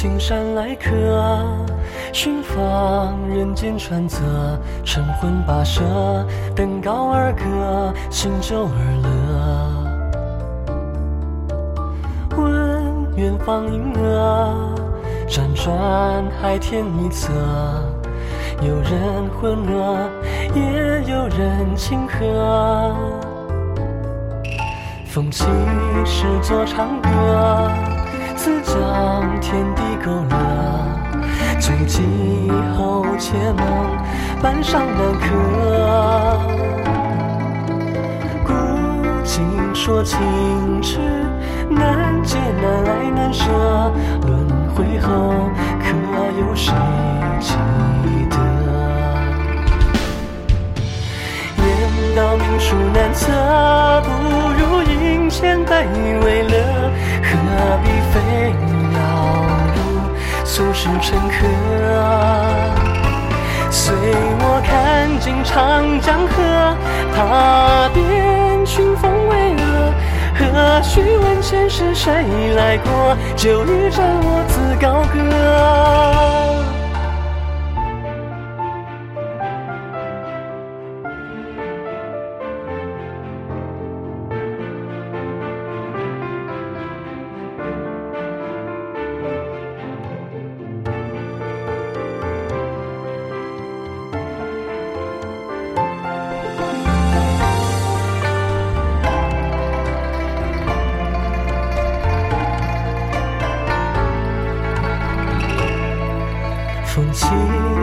青山来客，寻访人间川泽，晨昏跋涉，登高而歌，行舟而乐。问远方银河，辗转海天一侧，有人浑噩，也有人清和。风起时作长歌，自将天地地勾勒。醉几后且梦，半晌难可。古今说情痴，难解难爱难舍。轮回后，可有谁记得？言道命数难测，不如饮千杯为乐，俗世尘客？随我看尽长江河，踏遍群峰巍峨，何须问前世谁来过？就一盏我自高歌。起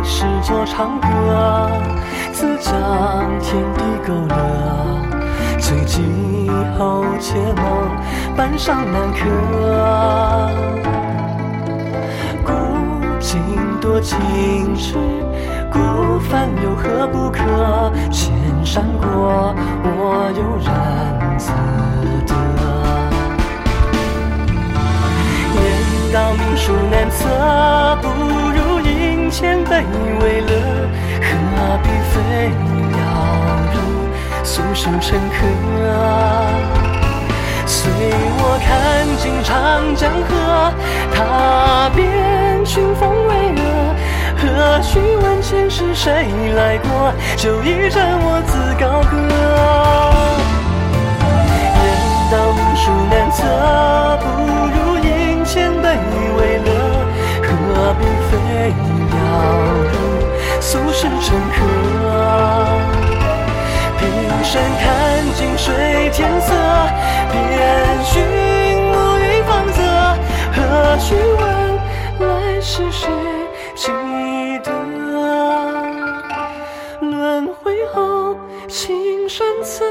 时作长歌，自将天地勾勒。醉几后且梦，半晌难可。古今多情痴，孤帆有何不可？千山过，我悠然自得。言道命数难测，不俗世沉疴？随我看尽长江河，踏遍群峰巍峨，何须问前世谁来过？就一盏我自高歌。言道命数难测，不如饮千杯为乐，何必非要入俗世沉疴？天色，遍寻木鱼芳泽，何须问来世谁记得？轮回后，青山在。